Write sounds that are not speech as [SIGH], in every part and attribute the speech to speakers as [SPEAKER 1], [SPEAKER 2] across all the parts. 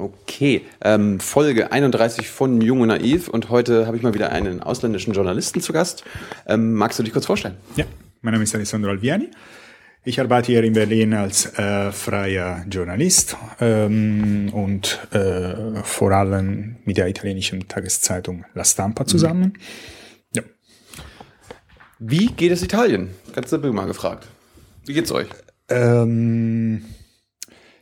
[SPEAKER 1] Okay, ähm, Folge 31 von Jung und Naiv und heute habe ich mal wieder einen ausländischen Journalisten zu Gast. Ähm, magst du dich kurz vorstellen?
[SPEAKER 2] Ja, mein Name ist Alessandro Alviani. Ich arbeite hier in Berlin als äh, freier Journalist ähm, und äh, vor allem mit der italienischen Tageszeitung La Stampa zusammen. Mhm.
[SPEAKER 1] Ja. Wie geht es Italien? Ganz simpel mal gefragt. Wie geht's euch?
[SPEAKER 2] Ähm,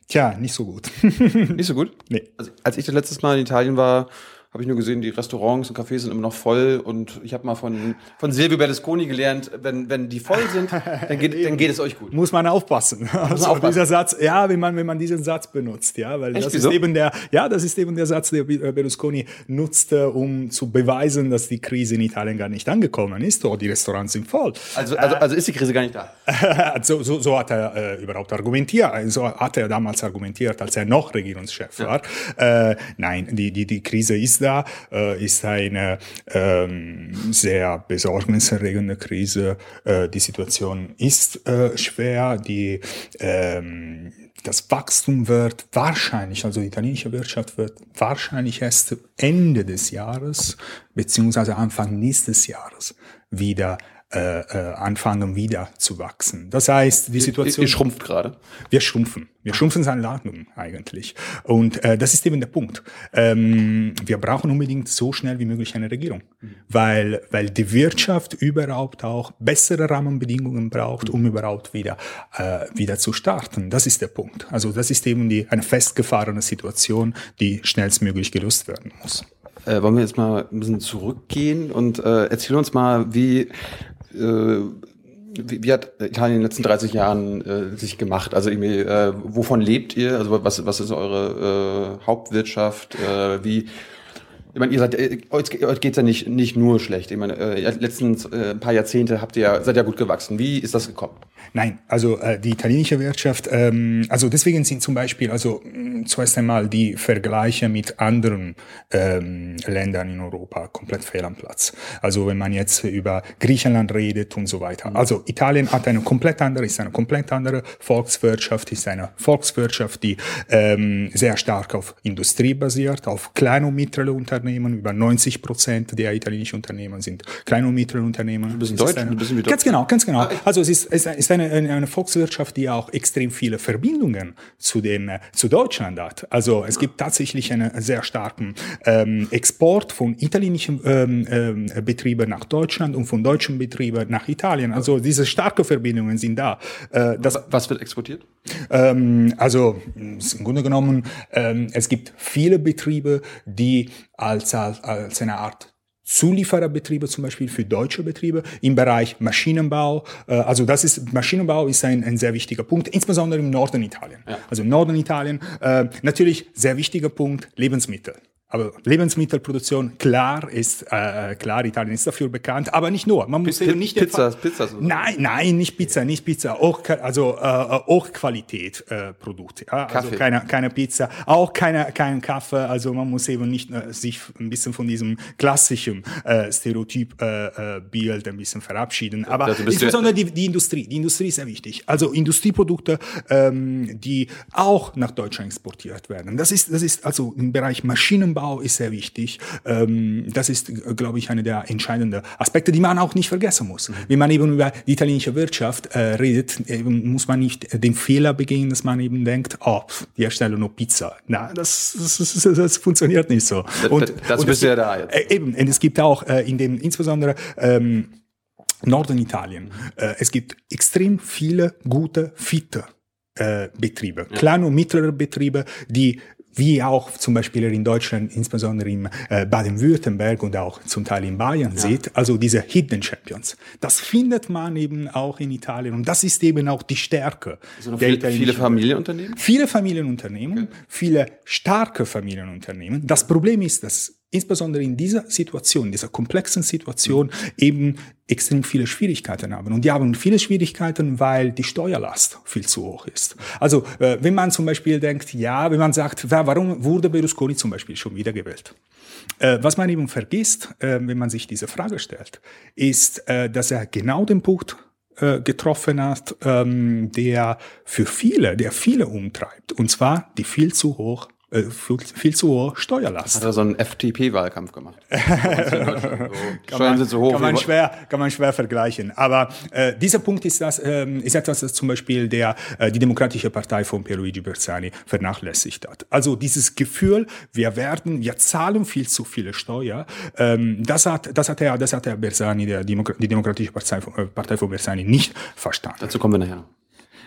[SPEAKER 2] tja, nicht so gut.
[SPEAKER 1] nicht so gut?
[SPEAKER 2] Nee.
[SPEAKER 1] Also, als ich das letztes Mal in Italien war, habe ich nur gesehen, die Restaurants und Cafés sind immer noch voll und ich habe mal von, von Silvio Berlusconi gelernt, wenn, wenn die voll sind, [LAUGHS] dann geht, dann geht es euch gut.
[SPEAKER 2] Muss man aufpassen. Also aufpassen. dieser Satz, ja, wenn man, wenn man diesen Satz benutzt, ja, weil Echt, das wieso? ist eben der, ja, das ist eben der Satz, der Berlusconi nutzte, um zu beweisen, dass die Krise in Italien gar nicht angekommen ist. Oh, die Restaurants sind voll.
[SPEAKER 1] Also, also, also ist die Krise gar nicht da? [LAUGHS]
[SPEAKER 2] so, so, so hat er äh, überhaupt argumentiert. So hat er damals argumentiert, als er noch Regierungschef war. Ja. Äh, nein, die, die, die Krise ist da, äh, ist eine ähm, sehr besorgniserregende Krise. Äh, die Situation ist äh, schwer. Die, ähm, das Wachstum wird wahrscheinlich, also die italienische Wirtschaft wird wahrscheinlich erst Ende des Jahres beziehungsweise Anfang nächstes Jahres wieder äh, äh, anfangen wieder zu wachsen. Das heißt, die Situation.
[SPEAKER 1] Ihr, schrumpft gerade.
[SPEAKER 2] Wir schrumpfen. Wir schrumpfen seit langem eigentlich. Und äh, das ist eben der Punkt. Ähm, wir brauchen unbedingt so schnell wie möglich eine Regierung, mhm. weil, weil die Wirtschaft überhaupt auch bessere Rahmenbedingungen braucht, um überhaupt wieder, äh, wieder zu starten. Das ist der Punkt. Also das ist eben die, eine festgefahrene Situation, die schnellstmöglich gelöst werden muss.
[SPEAKER 1] Äh, wollen wir jetzt mal ein bisschen zurückgehen und äh, erzähl uns mal, wie äh, wie, wie, hat Italien in den letzten 30 Jahren äh, sich gemacht? Also irgendwie, äh, wovon lebt ihr? Also was, was ist eure äh, Hauptwirtschaft? Äh, wie ich meine, ihr seid, äh, euch, euch geht's ja nicht, nicht nur schlecht. Ich meine, äh, letzten äh, paar Jahrzehnte habt ihr ja, seid ja gut gewachsen. Wie ist das gekommen?
[SPEAKER 2] Nein, also äh, die italienische Wirtschaft, ähm, also deswegen sind zum Beispiel, also mh, zuerst einmal die Vergleiche mit anderen ähm, Ländern in Europa komplett fehl am Platz. Also wenn man jetzt über Griechenland redet und so weiter. Also Italien hat eine komplett andere, ist eine komplett andere Volkswirtschaft, ist eine Volkswirtschaft, die ähm, sehr stark auf Industrie basiert, auf kleine und mittlere Unternehmen. Über 90 Prozent der italienischen Unternehmen sind kleine und mittlere Unternehmen.
[SPEAKER 1] Ein bisschen Deutsch, ein bisschen
[SPEAKER 2] wie Deutsch. Ganz genau, ganz genau. Ah, also es ist, es ist eine, eine Volkswirtschaft, die auch extrem viele Verbindungen zu, den, zu Deutschland hat. Also es gibt tatsächlich einen sehr starken ähm, Export von italienischen ähm, ähm, Betrieben nach Deutschland und von deutschen Betrieben nach Italien. Also diese starken Verbindungen sind da.
[SPEAKER 1] Äh, das, Was wird exportiert?
[SPEAKER 2] Ähm, also im Grunde genommen, ähm, es gibt viele Betriebe, die als, als, als eine Art Zuliefererbetriebe zum Beispiel für deutsche Betriebe im Bereich Maschinenbau. Äh, also das ist Maschinenbau ist ein, ein sehr wichtiger Punkt, insbesondere im Norden Italien. Ja. Also im Norden Italien äh, natürlich sehr wichtiger Punkt Lebensmittel. Aber Lebensmittelproduktion, klar ist, äh, klar, Italien ist dafür bekannt, aber nicht nur.
[SPEAKER 1] Man muss P eben nicht Pizza, Pizza.
[SPEAKER 2] So. Nein, nein, nicht Pizza, nicht Pizza, auch, also äh, Hochqualität äh, Produkte. Ja? Also keine, keine Pizza, auch keine, kein Kaffee. Also man muss eben nicht äh, sich ein bisschen von diesem klassischen äh, Stereotyp äh, äh, Bild ein bisschen verabschieden. Aber also insbesondere die, die Industrie, die Industrie ist sehr wichtig. Also Industrieprodukte, ähm, die auch nach Deutschland exportiert werden. Das ist, das ist also im Bereich Maschinenbau Maschinenbau ist sehr wichtig. Ähm, das ist, glaube ich, einer der entscheidenden Aspekte, die man auch nicht vergessen muss. Mhm. Wenn man eben über die italienische Wirtschaft äh, redet, muss man nicht den Fehler begehen, dass man eben denkt, oh, die erstellen nur Pizza. Na, das, das, das, das funktioniert nicht so.
[SPEAKER 1] Und, das, bist du ja da
[SPEAKER 2] jetzt. Äh, eben, und es gibt auch äh, in dem, insbesondere ähm, Norden Italien, äh, es gibt extrem viele gute, fitte äh, Betriebe, ja. kleine und mittlere Betriebe, die wie auch zum Beispiel in Deutschland, insbesondere in äh, Baden-Württemberg und auch zum Teil in Bayern ja. sieht, also diese Hidden Champions. Das findet man eben auch in Italien und das ist eben auch die Stärke.
[SPEAKER 1] Also viele, viele Familienunternehmen?
[SPEAKER 2] Viele Familienunternehmen, okay. viele starke Familienunternehmen. Das Problem ist, dass insbesondere in dieser Situation, dieser komplexen Situation eben extrem viele Schwierigkeiten haben. Und die haben viele Schwierigkeiten, weil die Steuerlast viel zu hoch ist. Also äh, wenn man zum Beispiel denkt, ja, wenn man sagt, warum wurde Berlusconi zum Beispiel schon wieder gewählt? Äh, was man eben vergisst, äh, wenn man sich diese Frage stellt, ist, dass er genau den Punkt getroffen hat, ähm, der für viele, der viele umtreibt, und zwar die viel zu hoch äh, viel, viel zu hohe Steuerlast.
[SPEAKER 1] Hat er so einen FDP-Wahlkampf gemacht? [LAUGHS] so,
[SPEAKER 2] kann, man, sind so hoch kann, man schwer, kann man schwer vergleichen. Aber äh, dieser Punkt ist, das, ähm, ist etwas, das zum Beispiel der, äh, die Demokratische Partei von Pierluigi Bersani vernachlässigt hat. Also dieses Gefühl, wir werden, wir zahlen viel zu viele Steuer, ähm, das, hat, das, hat er, das hat der Bersani, der Demo die Demokratische Partei von, äh, Partei von Bersani nicht verstanden.
[SPEAKER 1] Dazu kommen wir nachher.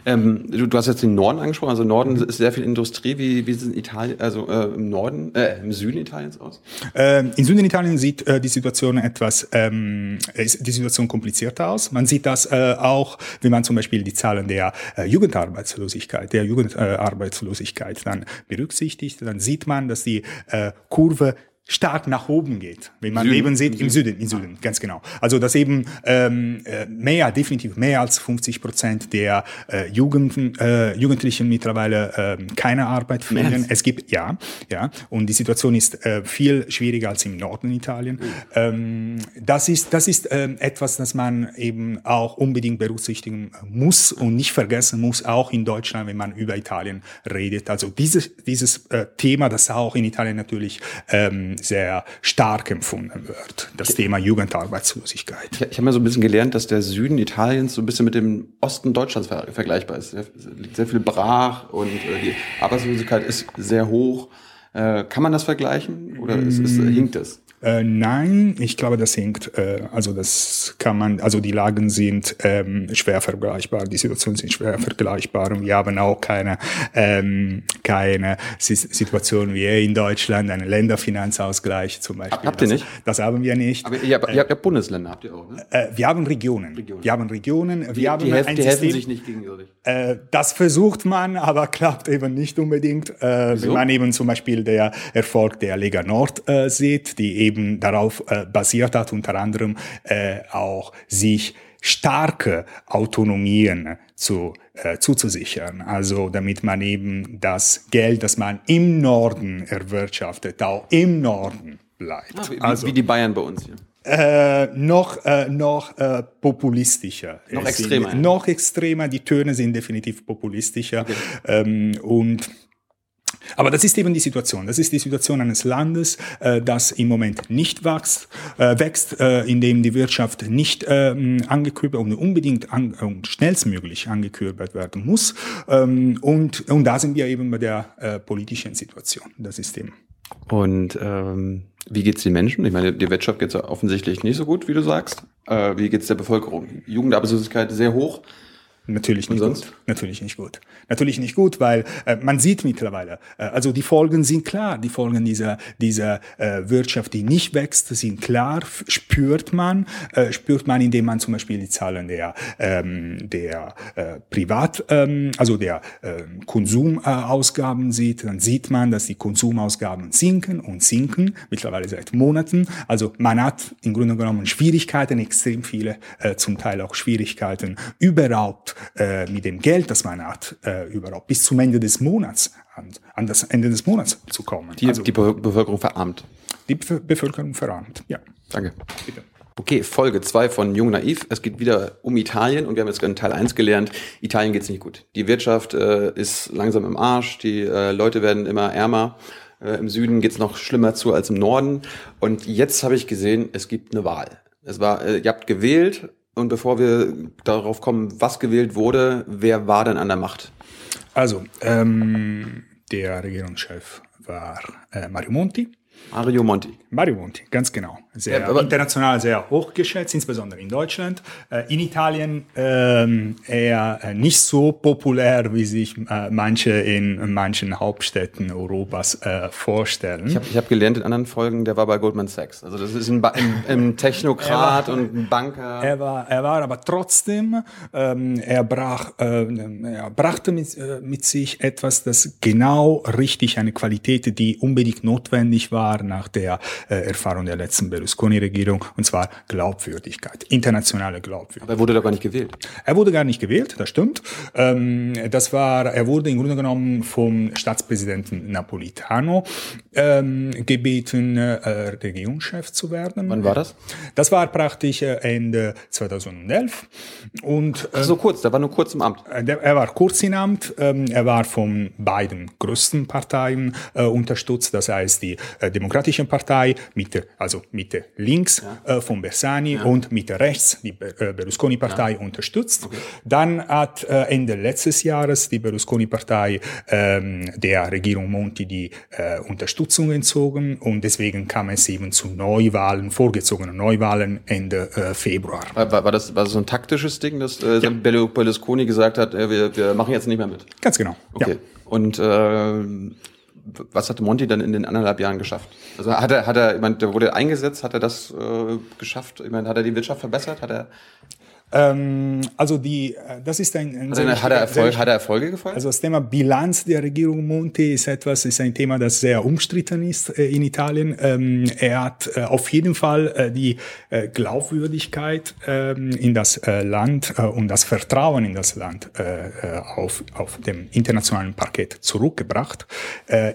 [SPEAKER 1] Ähm, du, du hast jetzt den Norden angesprochen, also Norden ist sehr viel Industrie. Wie, wie sieht Italien, also äh, im Norden, äh, im Süden Italiens aus?
[SPEAKER 2] Ähm, Im Süden Italien sieht äh, die Situation etwas, ähm, ist die Situation komplizierter aus. Man sieht das äh, auch, wenn man zum Beispiel die Zahlen der äh, Jugendarbeitslosigkeit, der Jugendarbeitslosigkeit dann berücksichtigt, dann sieht man, dass die äh, Kurve stark nach oben geht, wenn man Süden. eben sieht, im Süden, im Süden, ganz genau. Also dass eben ähm, äh, mehr, definitiv mehr als 50 Prozent der äh, Jugend, äh, Jugendlichen mittlerweile äh, keine Arbeit finden. Es gibt, ja, ja, und die Situation ist äh, viel schwieriger als im Norden Italien. Mhm. Ähm, das ist, das ist äh, etwas, das man eben auch unbedingt berücksichtigen muss und nicht vergessen muss, auch in Deutschland, wenn man über Italien redet. Also dieses, dieses äh, Thema, das auch in Italien natürlich ähm, sehr stark empfunden wird, das Thema Jugendarbeitslosigkeit.
[SPEAKER 1] Ich, ich habe mal so ein bisschen gelernt, dass der Süden Italiens so ein bisschen mit dem Osten Deutschlands ver vergleichbar ist. Es liegt sehr viel brach und äh, die Arbeitslosigkeit ist sehr hoch. Äh, kann man das vergleichen oder ist, ist, hinkt es?
[SPEAKER 2] Äh, nein, ich glaube, das hängt, äh, also das kann man, also die Lagen sind ähm, schwer vergleichbar, die Situationen sind schwer vergleichbar und wir haben auch keine, ähm, keine Situation wie in Deutschland, einen Länderfinanzausgleich zum Beispiel.
[SPEAKER 1] Habt ihr
[SPEAKER 2] das,
[SPEAKER 1] nicht?
[SPEAKER 2] Das haben wir nicht.
[SPEAKER 1] Aber ihr, habt, ihr habt Bundesländer, habt ihr auch, ne?
[SPEAKER 2] Äh, wir haben Regionen. Regionen. Wir haben Regionen.
[SPEAKER 1] Die,
[SPEAKER 2] wir haben
[SPEAKER 1] die, helfen, die helfen sich nicht gegenseitig.
[SPEAKER 2] Äh, das versucht man, aber [LAUGHS] klappt eben nicht unbedingt. Äh, wenn man eben zum Beispiel der Erfolg der Lega Nord äh, sieht, die eben eben darauf äh, basiert hat, unter anderem äh, auch sich starke Autonomien zu, äh, zuzusichern. Also damit man eben das Geld, das man im Norden erwirtschaftet, auch im Norden bleibt.
[SPEAKER 1] Ah, wie,
[SPEAKER 2] also,
[SPEAKER 1] wie die Bayern bei uns hier.
[SPEAKER 2] Äh, noch äh, noch äh, populistischer.
[SPEAKER 1] Noch extremer.
[SPEAKER 2] Sind, noch extremer. Die Töne sind definitiv populistischer. Okay. Ähm, und aber das ist eben die Situation. Das ist die Situation eines Landes, äh, das im Moment nicht wächst, äh, wächst äh, in dem die Wirtschaft nicht ähm, angekurbelt und unbedingt an, und schnellstmöglich angekurbelt werden muss. Ähm, und, und da sind wir eben bei der äh, politischen Situation. Das ist eben.
[SPEAKER 1] Und ähm, wie geht's den Menschen? Ich meine, die Wirtschaft geht offensichtlich nicht so gut, wie du sagst. Äh, wie geht's der Bevölkerung? Jugendarbeitslosigkeit sehr hoch.
[SPEAKER 2] Natürlich nicht gut. Natürlich nicht gut. Natürlich nicht gut, weil äh, man sieht mittlerweile, äh, also die Folgen sind klar. Die Folgen dieser dieser äh, Wirtschaft, die nicht wächst, sind klar. Spürt man, äh, spürt man, indem man zum Beispiel die Zahlen der ähm, der äh, Privat, ähm, also der äh, Konsumausgaben sieht. Dann sieht man, dass die Konsumausgaben sinken und sinken mittlerweile seit Monaten. Also man hat im Grunde genommen Schwierigkeiten, extrem viele, äh, zum Teil auch Schwierigkeiten überhaupt äh, mit dem Geld, das man hat, äh, überhaupt bis zum Ende des Monats, an, an das Ende des Monats zu kommen.
[SPEAKER 1] Die, also, die Bevölkerung verarmt.
[SPEAKER 2] Die Be Bevölkerung verarmt, ja.
[SPEAKER 1] Danke. Bitte. Okay, Folge 2 von Jung Naiv. Es geht wieder um Italien und wir haben jetzt in Teil 1 gelernt, Italien geht's nicht gut. Die Wirtschaft äh, ist langsam im Arsch, die äh, Leute werden immer ärmer. Äh, Im Süden geht's noch schlimmer zu als im Norden. Und jetzt habe ich gesehen, es gibt eine Wahl. Es war, äh, ihr habt gewählt und bevor wir darauf kommen, was gewählt wurde, wer war denn an der Macht?
[SPEAKER 2] Also, ähm, der Regierungschef war äh, Mario Monti.
[SPEAKER 1] Mario Monti.
[SPEAKER 2] Mario Monti, ganz genau. Sehr ja, international sehr hoch geschätzt, insbesondere in Deutschland. Äh, in Italien ähm, eher äh, nicht so populär, wie sich äh, manche in manchen Hauptstädten Europas äh, vorstellen.
[SPEAKER 1] Ich habe hab gelernt in anderen Folgen, der war bei Goldman Sachs. Also das ist ein, ein, ein [LAUGHS] Technokrat war, und ein Banker.
[SPEAKER 2] Er war, er war aber trotzdem, ähm, er, brach, äh, er brachte mit, äh, mit sich etwas, das genau richtig eine Qualität, die unbedingt notwendig war, nach der äh, Erfahrung der letzten Berlusconi-Regierung, und zwar Glaubwürdigkeit, internationale Glaubwürdigkeit.
[SPEAKER 1] Aber er wurde da gar nicht gewählt.
[SPEAKER 2] Er wurde gar nicht gewählt, das stimmt. Ähm, das war, er wurde im Grunde genommen vom Staatspräsidenten Napolitano ähm, gebeten, äh, Regierungschef zu werden.
[SPEAKER 1] Wann war das?
[SPEAKER 2] Das war praktisch äh, Ende 2011. Und,
[SPEAKER 1] äh, so kurz, der war nur kurz im Amt.
[SPEAKER 2] Äh, der, er war kurz im Amt. Ähm, er war von beiden größten Parteien äh, unterstützt. Das heißt, die äh, Demokratische Partei, Mitte, also Mitte links ja. äh, von Bersani ja. und Mitte rechts, die äh, Berlusconi-Partei ja. unterstützt. Okay. Dann hat äh, Ende letztes Jahres die Berlusconi-Partei ähm, der Regierung Monti die äh, Unterstützung entzogen und deswegen kam es eben zu Neuwahlen, vorgezogenen Neuwahlen Ende äh, Februar.
[SPEAKER 1] War, war, das, war das so ein taktisches Ding, dass äh, Berlusconi gesagt hat, äh, wir, wir machen jetzt nicht mehr mit?
[SPEAKER 2] Ganz genau.
[SPEAKER 1] Okay. Und äh, was hat Monti dann in den anderthalb Jahren geschafft? Also hat er, hat er, ich meine, der wurde eingesetzt, hat er das äh, geschafft? Ich meine, hat er die Wirtschaft verbessert? Hat er
[SPEAKER 2] ähm, also die, äh, das ist ein,
[SPEAKER 1] ein hat, hat, er Erfolg, hat er Erfolge gefallen?
[SPEAKER 2] Also das Thema Bilanz der Regierung Monti ist etwas, ist ein Thema, das sehr umstritten ist äh, in Italien. Ähm, er hat äh, auf jeden Fall die Glaubwürdigkeit ähm, in das Land und das Vertrauen in das Land auf, auf dem internationalen Parkett zurückgebracht.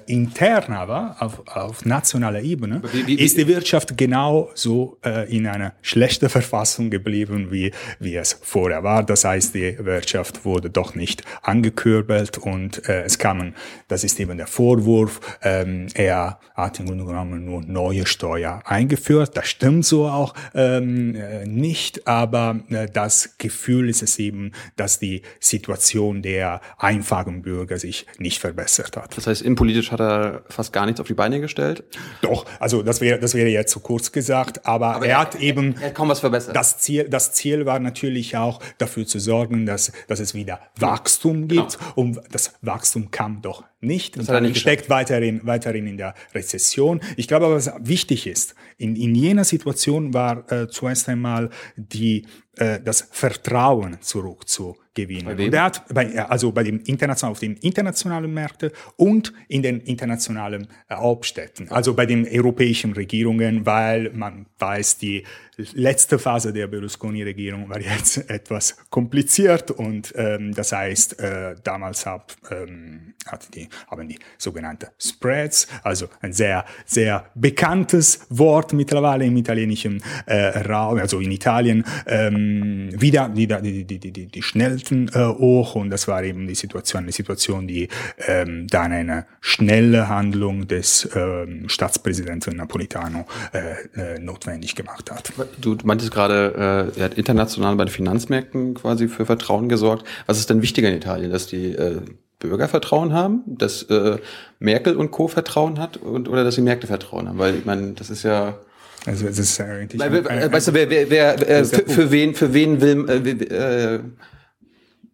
[SPEAKER 2] intern aber auf, auf nationaler Ebene wie, wie, ist die Wirtschaft genau so in einer schlechten Verfassung geblieben wie wie es vorher war. Das heißt, die Wirtschaft wurde doch nicht angekurbelt und äh, es kam, das ist eben der Vorwurf, ähm, er hat im Grunde genommen nur neue Steuer eingeführt. Das stimmt so auch ähm, äh, nicht, aber äh, das Gefühl ist es eben, dass die Situation der einfachen Bürger sich nicht verbessert hat.
[SPEAKER 1] Das heißt, innenpolitisch hat er fast gar nichts auf die Beine gestellt?
[SPEAKER 2] Doch, also das wäre das wäre jetzt zu kurz gesagt, aber, aber er, er, hat eben
[SPEAKER 1] er hat kaum was verbessert.
[SPEAKER 2] Das Ziel, das Ziel war natürlich natürlich auch dafür zu sorgen, dass, dass es wieder Wachstum gibt. Genau. Und das Wachstum kam doch nicht. Das und nicht steckt weiterhin, weiterhin in der Rezession. Ich glaube aber, was wichtig ist, in, in jener Situation war äh, zuerst einmal die, äh, das Vertrauen zurückzugewinnen. Bei? Und er hat bei, also bei den internationalen, auf den internationalen Märkten und in den internationalen äh, Hauptstädten, also bei den europäischen Regierungen, weil man weiß, die letzte Phase der Berlusconi-Regierung war jetzt [LAUGHS] etwas kompliziert und ähm, das heißt, äh, damals hab, ähm, hat die, haben die sogenannte Spreads, also ein sehr, sehr bekanntes Wort mittlerweile im italienischen äh, Raum, also in Italien, ähm, wieder, wieder die, die, die, die, die schnellten äh, hoch und das war eben die Situation, eine Situation, die ähm, dann eine schnelle Handlung des ähm, Staatspräsidenten Napolitano äh, äh, notwendig gemacht hat.
[SPEAKER 1] Du meintest gerade, äh, er hat international bei den Finanzmärkten quasi für Vertrauen gesorgt. Was ist denn wichtiger in Italien, dass die äh, Bürger Vertrauen haben, dass äh, Merkel und Co. Vertrauen hat und oder dass die Märkte Vertrauen haben? Weil ich meine, das ist ja
[SPEAKER 2] also das ist ja eigentlich.
[SPEAKER 1] Weil, weißt du, wer, wer, wer äh, für, für wen für wen will äh, äh,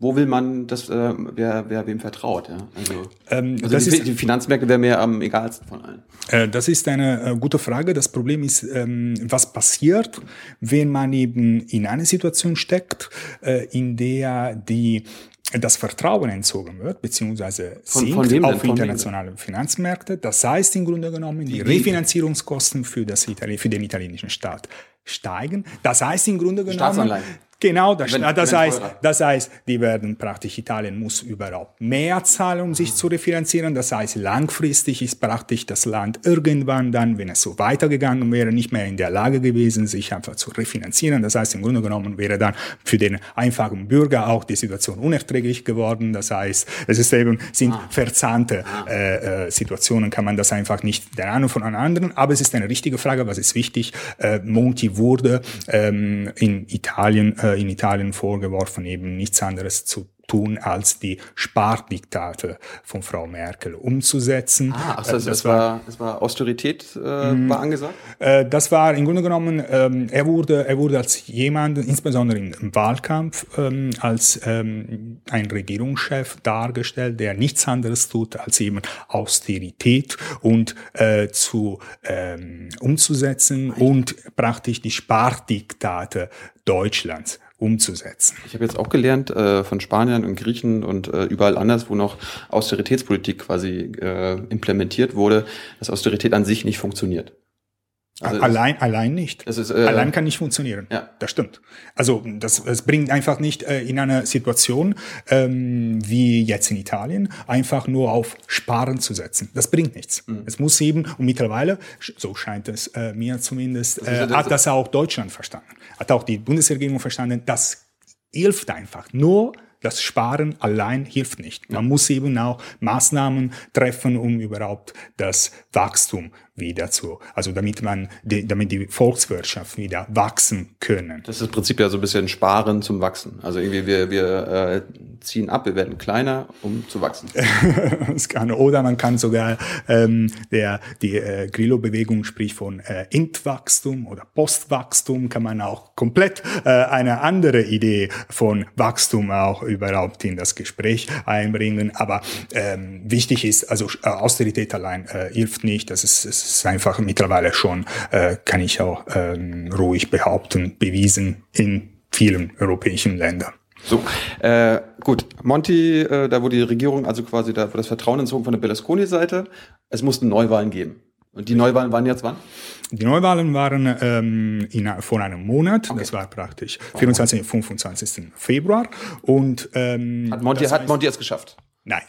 [SPEAKER 1] wo will man, dass äh, wer, wer wem vertraut? Ja? Also, ähm, also das die, ist, die Finanzmärkte wären mir am egalsten von allen.
[SPEAKER 2] Äh, das ist eine äh, gute Frage. Das Problem ist, ähm, was passiert, wenn man eben in eine Situation steckt, äh, in der die das Vertrauen entzogen wird, beziehungsweise sinkt von, von auf internationale Finanzmärkte. Das heißt im Grunde genommen, die Refinanzierungskosten für, das Itali für den italienischen Staat steigen. Das heißt im Grunde genommen, Genau, das, wenn, das, wenn heißt, das heißt, die werden praktisch, Italien muss überhaupt mehr zahlen, um sich zu refinanzieren. Das heißt, langfristig ist praktisch das Land irgendwann dann, wenn es so weitergegangen wäre, nicht mehr in der Lage gewesen, sich einfach zu refinanzieren. Das heißt, im Grunde genommen wäre dann für den einfachen Bürger auch die Situation unerträglich geworden. Das heißt, es ist eben, sind ah. verzahnte ah. äh, äh, Situationen, kann man das einfach nicht der einen von einem anderen. Aber es ist eine richtige Frage, was ist wichtig. Äh, Monti wurde ähm, in Italien äh, in Italien vorgeworfen, eben nichts anderes zu tun, als die Spardiktate von Frau Merkel umzusetzen.
[SPEAKER 1] Ah, also das, das war, das war Austerität äh, mhm. war angesagt?
[SPEAKER 2] Äh, das war im Grunde genommen, ähm, er wurde, er wurde als jemand, insbesondere im, Wahlkampf, ähm, als ähm, ein Regierungschef dargestellt, der nichts anderes tut, als eben Austerität und äh, zu ähm, umzusetzen und praktisch die Spardiktate Deutschlands umzusetzen.
[SPEAKER 1] Ich habe jetzt auch gelernt äh, von Spaniern und Griechen und äh, überall anders, wo noch Austeritätspolitik quasi äh, implementiert wurde, dass Austerität an sich nicht funktioniert.
[SPEAKER 2] Also allein, allein nicht.
[SPEAKER 1] Ist,
[SPEAKER 2] äh, allein kann nicht funktionieren.
[SPEAKER 1] Ja.
[SPEAKER 2] Das stimmt. Also das, das bringt einfach nicht äh, in einer Situation ähm, wie jetzt in Italien einfach nur auf Sparen zu setzen. Das bringt nichts. Mhm. Es muss eben, und mittlerweile, so scheint es äh, mir zumindest, äh, hat das auch Deutschland verstanden. Hat auch die Bundesregierung verstanden, das hilft einfach. Nur das Sparen allein hilft nicht. Man muss eben auch Maßnahmen treffen, um überhaupt das Wachstum wieder zu, also damit man, die, damit die Volkswirtschaft wieder wachsen können.
[SPEAKER 1] Das ist im Prinzip ja so ein bisschen Sparen zum Wachsen. Also irgendwie wir, wir äh, ziehen ab, wir werden kleiner, um zu wachsen. [LAUGHS]
[SPEAKER 2] das kann, oder man kann sogar, ähm, der, die äh, Grillo-Bewegung spricht von äh, Entwachstum oder Postwachstum, kann man auch komplett äh, eine andere Idee von Wachstum auch überhaupt in das Gespräch einbringen. Aber ähm, wichtig ist, also äh, Austerität allein äh, hilft nicht. Das ist, das ist einfach mittlerweile schon, äh, kann ich auch ähm, ruhig behaupten, bewiesen in vielen europäischen Ländern.
[SPEAKER 1] So, äh, gut. Monti, äh, da wurde die Regierung also quasi da wurde das Vertrauen entzogen von der Berlusconi-Seite. Es mussten Neuwahlen geben. Und die Neuwahlen waren jetzt wann?
[SPEAKER 2] Die Neuwahlen waren ähm, in, vor einem Monat, okay. das war praktisch 24. und 25. Februar. Und, ähm,
[SPEAKER 1] hat Monti, hat Monti es geschafft?
[SPEAKER 2] Nein.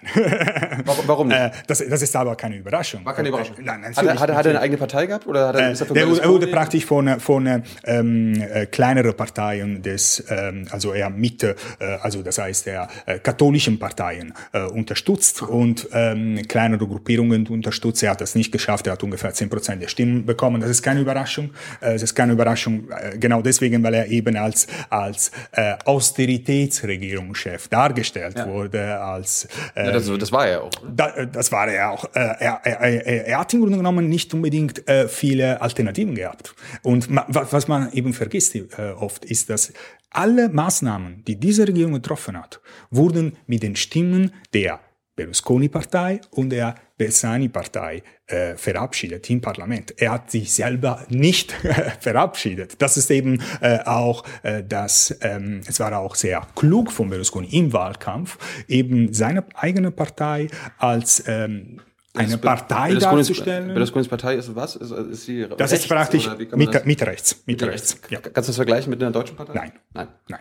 [SPEAKER 1] warum, warum nicht? Äh,
[SPEAKER 2] das, das ist aber keine Überraschung.
[SPEAKER 1] War keine Überraschung. Äh, nein, hat, er, hat, hat er eine eigene Partei gehabt? Oder hat er,
[SPEAKER 2] ist er, der, er wurde praktisch von, von ähm, äh, kleineren Parteien des, ähm, also eher Mitte, äh, also das heißt der äh, katholischen Parteien äh, unterstützt und ähm, kleinere Gruppierungen unterstützt. Er hat das nicht geschafft, er hat ungefähr zehn Prozent der Stimmen bekommen. Das ist keine Überraschung. Äh, das ist keine Überraschung, äh, genau deswegen, weil er eben als, als äh, Austeritätsregierungschef dargestellt ja. wurde, als
[SPEAKER 1] ja, das, das, war er auch.
[SPEAKER 2] Da, das war er auch. Äh, er, er, er, er, hat im Grunde genommen nicht unbedingt äh, viele Alternativen gehabt. Und was man eben vergisst äh, oft, ist, dass alle Maßnahmen, die diese Regierung getroffen hat, wurden mit den Stimmen der Berlusconi-Partei und der Bersani-Partei äh, verabschiedet im Parlament. Er hat sich selber nicht [LAUGHS] verabschiedet. Das ist eben äh, auch äh, das, ähm, es war auch sehr klug von Berlusconi im Wahlkampf, eben seine eigene Partei als ähm, eine Partei darzustellen.
[SPEAKER 1] Berlusconis Partei ist was? Ist, ist
[SPEAKER 2] sie das ist praktisch mit, mit rechts. Mit rechts.
[SPEAKER 1] Ja. Kannst du das vergleichen mit einer deutschen Partei?
[SPEAKER 2] Nein. Nein. Nein.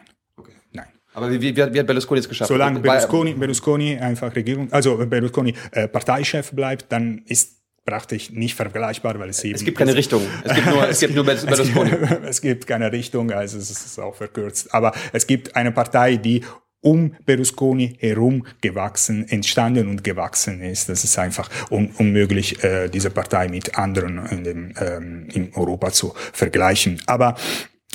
[SPEAKER 1] Aber wie, wie, wie hat Berlusconi es geschafft?
[SPEAKER 2] Solange Berlusconi, Berlusconi einfach Regierung, also Berlusconi äh, Parteichef bleibt, dann ist praktisch nicht vergleichbar, weil es eben...
[SPEAKER 1] Es gibt keine Richtung. Es gibt [LAUGHS] nur, es gibt nur Berlusconi. [LAUGHS]
[SPEAKER 2] es gibt keine Richtung, also es ist auch verkürzt. Aber es gibt eine Partei, die um Berlusconi herum gewachsen, entstanden und gewachsen ist. Das ist einfach un unmöglich, äh, diese Partei mit anderen in, dem, ähm, in Europa zu vergleichen. Aber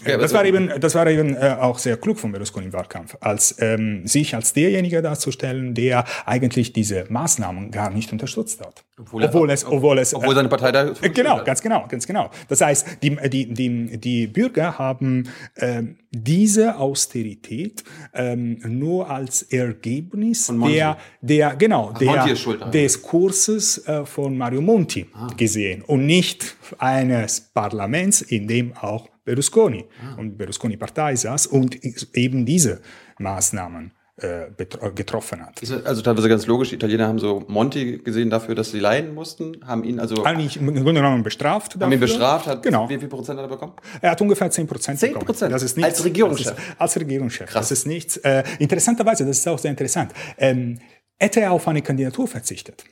[SPEAKER 2] ja, das war eben, das war eben äh, auch sehr klug von Berlusconi im Wahlkampf, als ähm, sich als derjenige darzustellen, der eigentlich diese Maßnahmen gar nicht unterstützt hat.
[SPEAKER 1] Obwohl, obwohl es, obwohl es, obwohl seine Partei da
[SPEAKER 2] äh, genau, ganz genau, ganz genau. Das heißt, die die die, die Bürger haben ähm, diese Austerität ähm, nur als Ergebnis der der genau Ach, der des Kurses äh, von Mario Monti ah. gesehen und nicht eines Parlaments, in dem auch Berlusconi ah. und Berlusconi-Partei saß und eben diese Maßnahmen äh, getroffen hat.
[SPEAKER 1] Also teilweise ganz logisch, die Italiener haben so Monti gesehen dafür, dass sie leiden mussten, haben ihn also...
[SPEAKER 2] Eigentlich im Grunde genommen bestraft
[SPEAKER 1] dafür. Haben ihn bestraft, hat genau. wie viel Prozent hat er bekommen?
[SPEAKER 2] Er hat ungefähr 10 Prozent
[SPEAKER 1] 10 Prozent?
[SPEAKER 2] Das ist nichts,
[SPEAKER 1] als Regierungschef?
[SPEAKER 2] Ist, als Regierungschef. Krass. Das ist nichts. Äh, interessanterweise, das ist auch sehr interessant, ähm, hätte er auf eine Kandidatur verzichtet,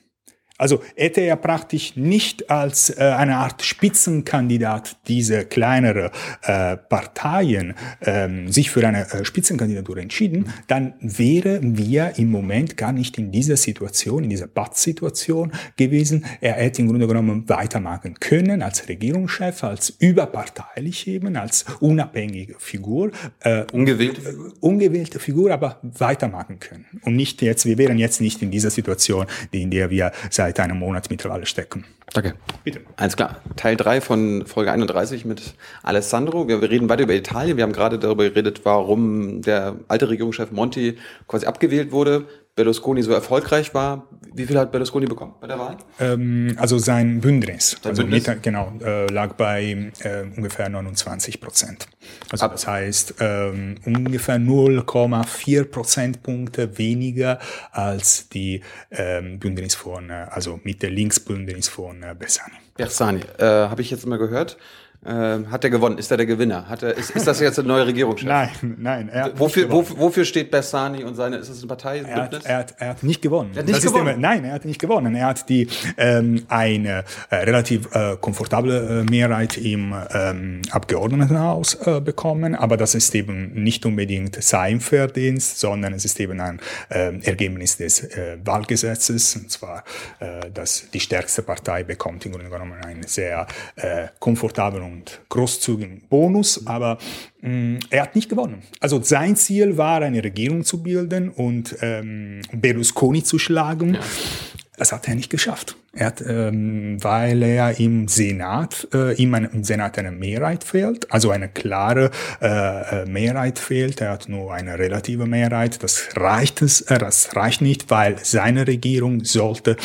[SPEAKER 2] also hätte er praktisch nicht als äh, eine Art Spitzenkandidat diese kleinere äh, Parteien ähm, sich für eine äh, Spitzenkandidatur entschieden, dann wären wir im Moment gar nicht in dieser Situation, in dieser Bad-Situation gewesen. Er hätte im Grunde genommen weitermachen können als Regierungschef, als überparteilich eben, als unabhängige Figur.
[SPEAKER 1] Äh, ungewählte
[SPEAKER 2] Figur? ungewählte Figur, aber weitermachen können. Und nicht jetzt, wir wären jetzt nicht in dieser Situation, in der wir seit seit einem Monat mittlerweile stecken.
[SPEAKER 1] Danke. Bitte. Alles klar. Teil 3 von Folge 31 mit Alessandro. Wir, wir, reden weiter über Italien. Wir haben gerade darüber geredet, warum der alte Regierungschef Monti quasi abgewählt wurde. Berlusconi so erfolgreich war. Wie viel hat Berlusconi bekommen bei der Wahl?
[SPEAKER 2] Ähm, also sein Bündnis, sein also Bündnis? Mit, genau, äh, lag bei äh, ungefähr 29 Prozent. Also Ab das heißt ähm, ungefähr 0,4 Prozentpunkte weniger als die ähm, Bündnis von, äh, also Mitte-Links-Bündnis von äh, Bersani.
[SPEAKER 1] Bersani, äh, habe ich jetzt mal gehört. Ähm, hat er gewonnen? Ist er der Gewinner? Hat er, ist, ist das jetzt eine neue Regierungschef?
[SPEAKER 2] nein, nein.
[SPEAKER 1] Er wofür, wofür, wofür steht Bersani und seine, ist das eine Partei?
[SPEAKER 2] Er hat, er, hat, er hat nicht gewonnen.
[SPEAKER 1] Er hat nicht gewonnen?
[SPEAKER 2] Immer, nein, er hat nicht gewonnen. Er hat die, ähm, eine äh, relativ äh, komfortable äh, Mehrheit im ähm, Abgeordnetenhaus äh, bekommen, aber das ist eben nicht unbedingt sein Verdienst, sondern es ist eben ein äh, Ergebnis des äh, Wahlgesetzes, und zwar, äh, dass die stärkste Partei bekommt im Grunde genommen einen sehr äh, komfortablen und großzügigen Bonus, aber mh, mm, er hat nicht gewonnen. Also sein Ziel war, eine Regierung zu bilden und ähm, Berlusconi zu schlagen. Ja. Das hat er nicht geschafft. Er hat, ähm, weil er im Senat, äh, ihm ein, im Senat eine Mehrheit fehlt, also eine klare äh, äh Mehrheit fehlt. Er hat nur eine relative Mehrheit. Das reicht es, äh, das reicht nicht, weil seine Regierung sollte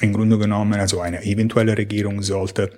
[SPEAKER 2] im Grunde genommen, also eine eventuelle Regierung sollte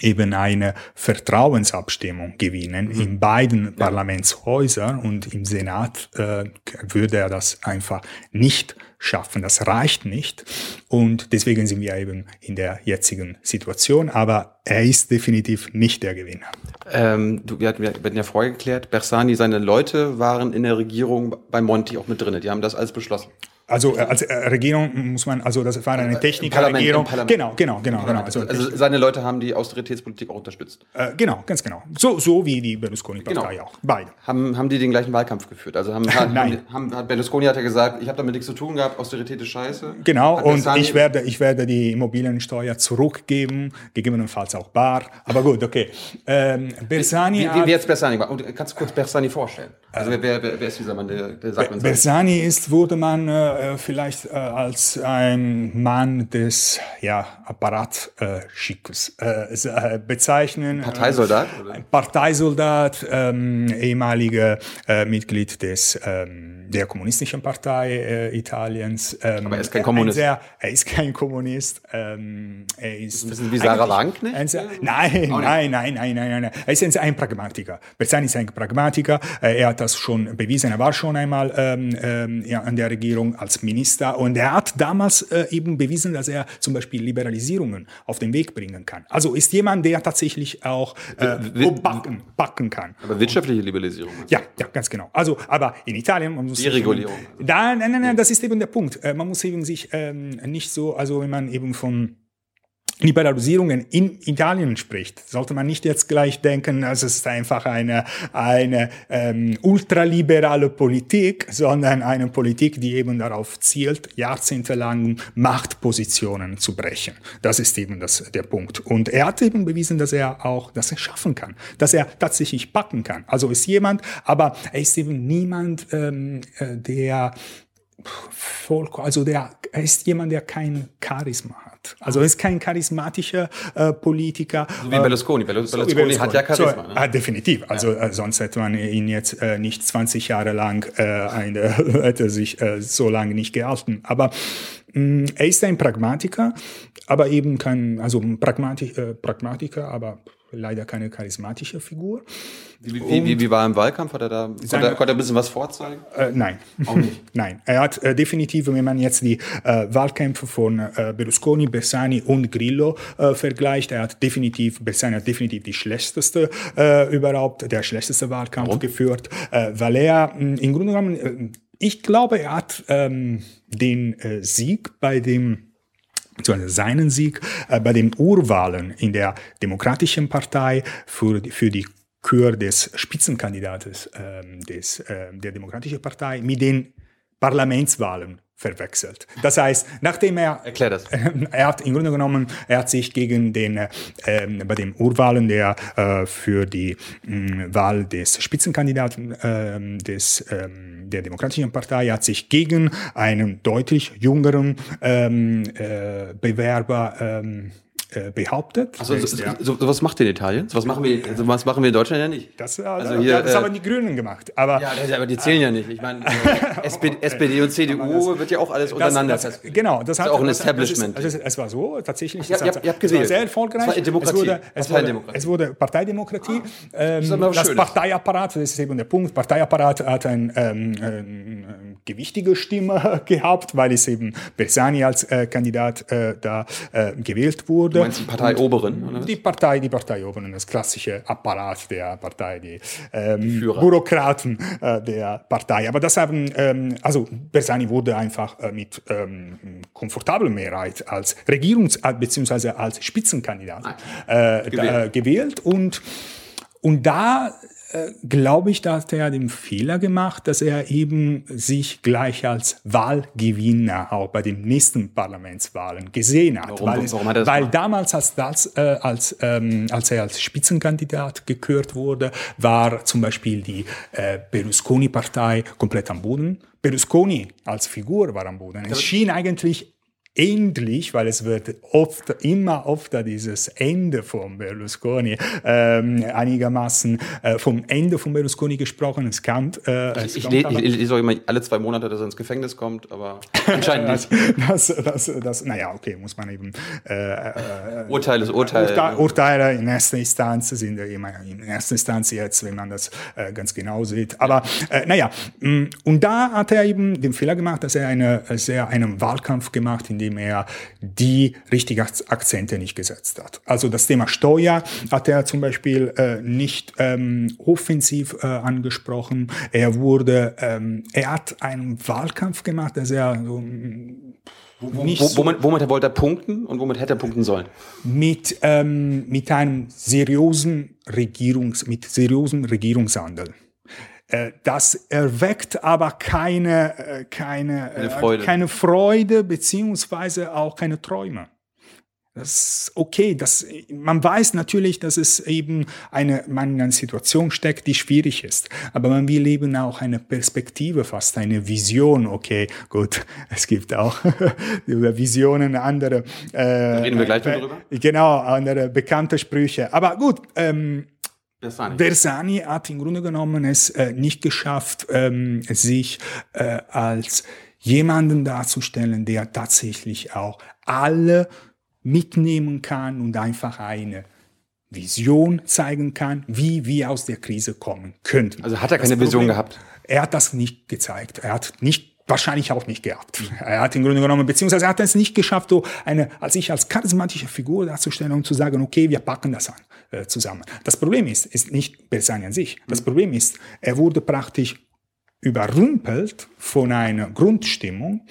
[SPEAKER 2] eben eine Vertrauensabstimmung gewinnen mhm. in beiden ja. Parlamentshäusern und im Senat äh, würde er das einfach nicht schaffen. Das reicht nicht und deswegen sind wir eben in der jetzigen Situation, aber er ist definitiv nicht der Gewinner.
[SPEAKER 1] Ähm, du, wir, hatten, wir hatten ja vorher geklärt, Bersani, seine Leute waren in der Regierung bei Monti auch mit drin. Die haben das alles beschlossen.
[SPEAKER 2] Also äh, als äh, Regierung muss man, also das war eine Technikregierung.
[SPEAKER 1] Genau, genau, genau, genau. Also, also, seine Leute haben die Austeritätspolitik auch unterstützt.
[SPEAKER 2] Äh, genau, ganz genau. So, so wie die Berlusconi-Partei
[SPEAKER 1] genau. auch. Beide. Haben, haben die den gleichen Wahlkampf geführt? Also haben, [LAUGHS] Nein. Haben, haben, Berlusconi hat ja gesagt, ich habe damit nichts zu tun gehabt, Austerität ist scheiße.
[SPEAKER 2] Genau, hat und ich werde, ich werde die Immobiliensteuer zurückgeben, gegebenenfalls auch bar. Aber gut, okay. Ähm,
[SPEAKER 1] Bersani. Wie, wie, wie jetzt Bersani war? Kannst du kurz Bersani vorstellen? Also wer, wer, wer ist dieser Mann, der, der sagt
[SPEAKER 2] Bersani ist, wurde man äh, vielleicht äh, als ein Mann des ja, Apparatschickes äh, äh, bezeichnen.
[SPEAKER 1] Parteisoldat?
[SPEAKER 2] Ein Parteisoldat, ähm, ehemaliger äh, Mitglied des ähm, der kommunistischen Partei äh, Italiens.
[SPEAKER 1] Ähm, Aber er ist kein Kommunist.
[SPEAKER 2] Sehr, er ist kein Kommunist. Ähm, er ist
[SPEAKER 1] ein bisschen wie Sarah Wagenknecht?
[SPEAKER 2] Ein, nein, nein, nein, nein, nein, nein. Er ist ein, Pragmatiker. Berzani ist ein Pragmatiker. Äh, er hat das schon bewiesen. Er war schon einmal ähm, ähm, ja, an der Regierung als Minister und er hat damals äh, eben bewiesen, dass er zum Beispiel Liberalisierungen auf den Weg bringen kann. Also ist jemand, der tatsächlich auch äh, backen, backen kann.
[SPEAKER 1] Aber wirtschaftliche Liberalisierung?
[SPEAKER 2] Ja, ja, ganz genau. Also, aber in Italien, man muss
[SPEAKER 1] Deregulierung.
[SPEAKER 2] Nein, nein, nein, nein, das ist eben der Punkt. Äh, man muss eben sich ähm, nicht so, also wenn man eben von Liberalisierungen in Italien spricht, sollte man nicht jetzt gleich denken, es ist einfach eine, eine ähm, ultraliberale Politik, sondern eine Politik, die eben darauf zielt, jahrzehntelang Machtpositionen zu brechen. Das ist eben das, der Punkt. Und er hat eben bewiesen, dass er auch, dass er schaffen kann, dass er tatsächlich packen kann. Also ist jemand, aber er ist eben niemand, ähm, äh, der voll, also der, er ist jemand, der kein Charisma hat. Also er ist kein charismatischer äh, Politiker.
[SPEAKER 1] So wie Berlusconi. Berlusconi, so Berlusconi hat ja Charisma.
[SPEAKER 2] So, ne? äh, definitiv. Also ja. äh, sonst hätte man ihn jetzt äh, nicht 20 Jahre lang, äh, eine, [LAUGHS] hätte sich äh, so lange nicht gehalten. Aber mh, mm, er ist ein Pragmatiker, aber eben kein, also Pragmati äh, Pragmatiker, aber leider keine charismatische Figur.
[SPEAKER 1] Wie, wie, wie, wie war er im Wahlkampf? Hat er da, konnte, er, konnte er ein bisschen was vorzeigen?
[SPEAKER 2] Äh, nein. Auch nicht? [LAUGHS] nein. Er hat äh, definitiv, wenn man jetzt die äh, Wahlkämpfe von äh, Berlusconi, Bersani und Grillo äh, vergleicht, er hat definitiv, Bersani hat definitiv die schlechteste äh, überhaupt, der schlechteste Wahlkampf Warum? geführt, weil er mh, im Grunde genommen, ich glaube, er hat ähm, den Sieg bei dem beziehungsweise seinen Sieg äh, bei den Urwahlen in der Demokratischen Partei für, für die Kür des Spitzenkandidates äh, des, äh, der Demokratischen Partei mit den Parlamentswahlen verwechselt. Das heißt, nachdem er
[SPEAKER 1] Erklär das. [LAUGHS]
[SPEAKER 2] er hat im Grunde genommen, er hat sich gegen den äh, bei den Urwahlen der äh, für die mh, mm, Wahl des Spitzenkandidaten äh, des ähm, der Demokratischen Partei hat sich gegen einen deutlich jüngeren ähm, äh, Bewerber ähm, äh, behauptet.
[SPEAKER 1] Also, so, so, so, was macht ihr in Italien? So was machen wir, also was machen wir in Deutschland ja nicht.
[SPEAKER 2] Das, also hier, ja, das äh, haben die Grünen gemacht. Aber,
[SPEAKER 1] ja, aber die zählen ja nicht. Ich meine, äh, [LAUGHS] SPD, SPD, und CDU das, wird ja auch alles untereinander.
[SPEAKER 2] Das, das, genau, das,
[SPEAKER 1] das ist auch ein Establishment.
[SPEAKER 2] Ist, also es war so, tatsächlich.
[SPEAKER 1] Ja, ihr, habt, gewählt.
[SPEAKER 2] Es war sehr erfolgreich. Es war
[SPEAKER 1] Demokratie.
[SPEAKER 2] Es wurde, es wurde, es wurde Parteidemokratie. Ah, ähm, das Parteiapparat, das ist eben der Punkt, Parteiapparat hat ein, ähm, eine gewichtige Stimme [LAUGHS] gehabt, weil es eben Bersani als äh, Kandidat äh, da äh, gewählt wurde. Du
[SPEAKER 1] meinst die Parteioberen?
[SPEAKER 2] Oder? Die Partei, die Parteioberen, das klassische Apparat der Partei, die, ähm, die Bürokraten äh, der Partei. Aber das haben, ähm, also Bersani wurde einfach äh, mit ähm, komfortabler Mehrheit als Regierungs- äh, bzw. als Spitzenkandidat äh, gewählt. Da, gewählt und und da äh, glaube ich, da hat er den Fehler gemacht, dass er eben sich gleich als Wahlgewinner auch bei den nächsten Parlamentswahlen gesehen hat.
[SPEAKER 1] Warum, weil, warum hat
[SPEAKER 2] das weil damals, als, das, äh, als, ähm, als er als Spitzenkandidat gekürt wurde, war zum Beispiel die äh, Berlusconi-Partei komplett am Boden. Berlusconi als Figur war am Boden. Es schien eigentlich endlich, weil es wird oft, immer oft dieses Ende von Berlusconi ähm, einigermaßen äh, vom Ende von Berlusconi gesprochen. Es kam.
[SPEAKER 1] Äh, es ich, ich, ich, lese auch immer alle zwei Monate, dass er ins Gefängnis kommt, aber [LAUGHS] anscheinend nicht.
[SPEAKER 2] das, das, das, naja, okay, muss man eben. Äh,
[SPEAKER 1] äh, Urteil ist Urteil.
[SPEAKER 2] Urteile, Urteile in erster Instanz sind ja immer in erster Instanz jetzt, wenn man das äh, ganz genau sieht. Aber äh, naja, mm, und da hat er eben den Fehler gemacht, dass er eine, sehr einen Wahlkampf gemacht, in indem er die richtigen Akzente nicht gesetzt hat. Also das Thema Steuer hat er zum Beispiel äh, nicht ähm, offensiv äh, angesprochen. Er wurde, ähm, er hat einen Wahlkampf gemacht, dass er so
[SPEAKER 1] nicht wo, womit, womit wollte er punkten und womit hätte er punkten sollen?
[SPEAKER 2] Mit, ähm, mit einem seriösen Regierungs, mit seriösem Regierungshandel. Äh, das erweckt aber keine, äh, keine, keine, äh, Freude. keine Freude beziehungsweise auch keine Träume. Das ist okay. Das, man weiß natürlich, dass es eben eine, man in einer Situation steckt, die schwierig ist. Aber man will eben auch eine Perspektive, fast eine Vision. Okay, gut. [LAUGHS] Es gibt auch [LAUGHS] über Visionen andere.
[SPEAKER 1] Äh, reden wir gleich äh, darüber.
[SPEAKER 2] Genau, andere bekannte Sprüche. Aber gut, ähm, Bersani. Bersani hat im Grunde genommen es äh, nicht geschafft, ähm, sich äh, als jemanden darzustellen, der tatsächlich auch alle mitnehmen kann und einfach eine Vision zeigen kann, wie wir aus der Krise kommen könnten.
[SPEAKER 1] Also hat er keine Problem, Vision gehabt?
[SPEAKER 2] Er hat das nicht gezeigt. Er hat nicht wahrscheinlich auch nicht gehabt. Er hat im Grunde genommen, beziehungsweise er hat es nicht geschafft, so eine, als ich als charismatische Figur darzustellen und zu sagen, okay, wir packen das an, äh, zusammen. Das Problem ist, ist nicht Bersani an sich. Das Problem ist, er wurde praktisch überrumpelt von einer Grundstimmung,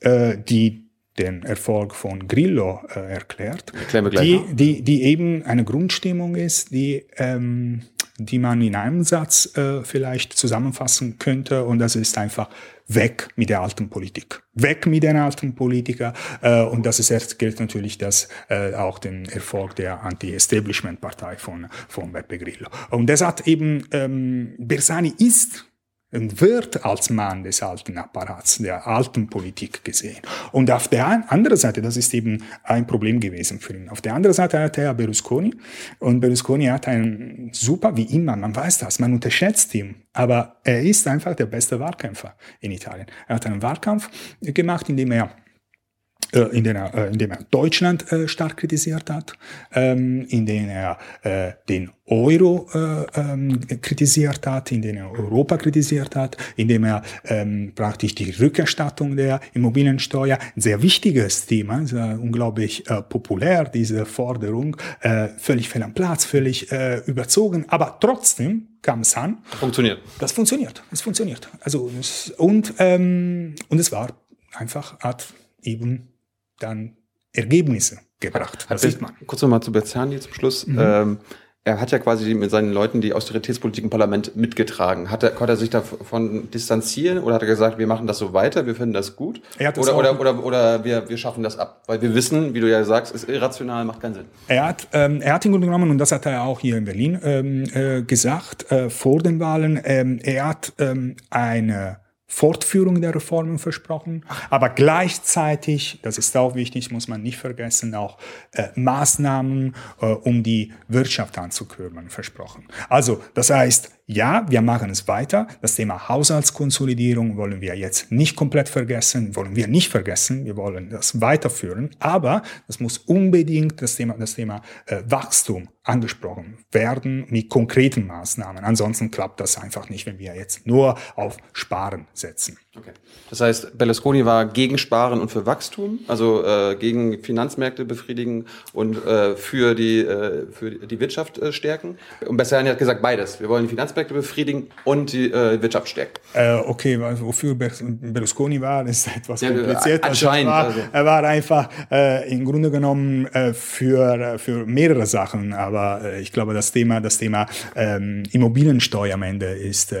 [SPEAKER 2] äh, die den Erfolg von Grillo äh, erklärt, die, die, die eben eine Grundstimmung ist, die ähm, die man in einem Satz äh, vielleicht zusammenfassen könnte. Und das ist einfach weg mit der alten Politik. Weg mit den alten Politiker. Äh, und das ist erst gilt natürlich das äh, auch den Erfolg der Anti-Establishment-Partei von, von Beppe Grillo. Und das hat eben, ähm, Bersani ist wird als Mann des alten Apparats, der alten Politik gesehen. Und auf der anderen Seite, das ist eben ein Problem gewesen für ihn. Auf der anderen Seite hat er Berlusconi und Berlusconi hat einen super, wie immer, man weiß das, man unterschätzt ihn, aber er ist einfach der beste Wahlkämpfer in Italien. Er hat einen Wahlkampf gemacht, in dem er in, dem er, äh, in dem er Deutschland äh, stark kritisiert hat, ähm, in dem er den Euro ähm, kritisiert hat, in dem er Europa kritisiert hat, in dem er ähm, praktisch die Rückerstattung der Immobiliensteuer, ein sehr wichtiges Thema, sehr unglaublich populär, diese Forderung, völlig fehl am Platz, völlig überzogen, aber trotzdem kam es an.
[SPEAKER 1] Funktioniert.
[SPEAKER 2] Das funktioniert. Es funktioniert. Also, und, ähm, und es war einfach, hat eben dann Ergebnisse gebracht.
[SPEAKER 1] Hat, hat man. Kurz nochmal zu Berzani zum Schluss. Mhm. Ähm, er hat ja quasi mit seinen Leuten die Austeritätspolitik im Parlament mitgetragen. Hat er, konnte er sich davon distanzieren oder hat er gesagt, wir machen das so weiter, wir finden das gut? Er hat oder, oder, oder, oder wir, wir schaffen das ab? Weil wir wissen, wie du ja sagst, ist irrational, macht keinen Sinn.
[SPEAKER 2] Er hat, ähm, er hat im Grunde genommen, und das hat er auch hier in Berlin ähm, äh, gesagt, äh, vor den Wahlen, ähm, er hat ähm, eine Fortführung der Reformen versprochen, aber gleichzeitig, das ist auch wichtig, muss man nicht vergessen, auch äh, Maßnahmen, äh, um die Wirtschaft anzukurbeln, versprochen. Also, das heißt, ja, wir machen es weiter. Das Thema Haushaltskonsolidierung wollen wir jetzt nicht komplett vergessen, wollen wir nicht vergessen. Wir wollen das weiterführen. Aber es muss unbedingt das Thema, das Thema äh, Wachstum angesprochen werden mit konkreten Maßnahmen. Ansonsten klappt das einfach nicht, wenn wir jetzt nur auf Sparen setzen.
[SPEAKER 1] Okay. Das heißt, Berlusconi war gegen Sparen und für Wachstum, also äh, gegen Finanzmärkte befriedigen und äh, für, die, äh, für die Wirtschaft äh, stärken. Und Besserian hat gesagt beides. Wir wollen die Finanzmärkte befriedigen und die äh, Wirtschaft stärken.
[SPEAKER 2] Äh, okay, wofür Berlusconi war, ist etwas ja, kompliziert.
[SPEAKER 1] Also anscheinend.
[SPEAKER 2] Er war, also. er war einfach im Grunde genommen für, für mehrere Sachen, aber ich glaube, das Thema, das Thema ähm, Immobiliensteuer am Ende ist,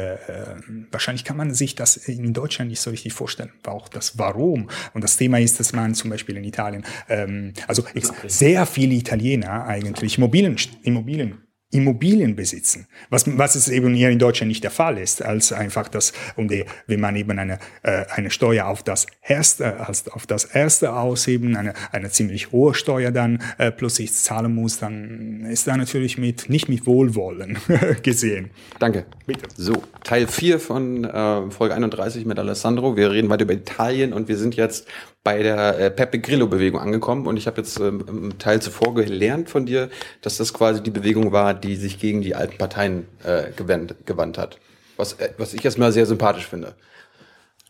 [SPEAKER 2] wahrscheinlich kann man sich das in Deutschland nicht so richtig vorstellen, auch das Warum. Und das Thema ist, dass man zum Beispiel in Italien, ähm, also sehr viele Italiener eigentlich Immobilien, Immobilien Immobilien besitzen, was, was es eben hier in Deutschland nicht der Fall ist, als einfach das, und die, wenn man eben eine, äh, eine Steuer auf das erste, als auf das erste ausheben, eine, eine ziemlich hohe Steuer dann äh, plötzlich zahlen muss, dann ist da natürlich mit, nicht mit Wohlwollen [LAUGHS] gesehen.
[SPEAKER 1] Danke. Bitte. So, Teil 4 von äh, Folge 31 mit Alessandro. Wir reden weiter über Italien und wir sind jetzt bei der äh, Pepe Grillo-Bewegung angekommen und ich habe jetzt ähm, im Teil zuvor gelernt von dir, dass das quasi die Bewegung war, die sich gegen die alten Parteien äh, gewandt, gewandt hat. Was, äh, was ich erstmal sehr sympathisch finde.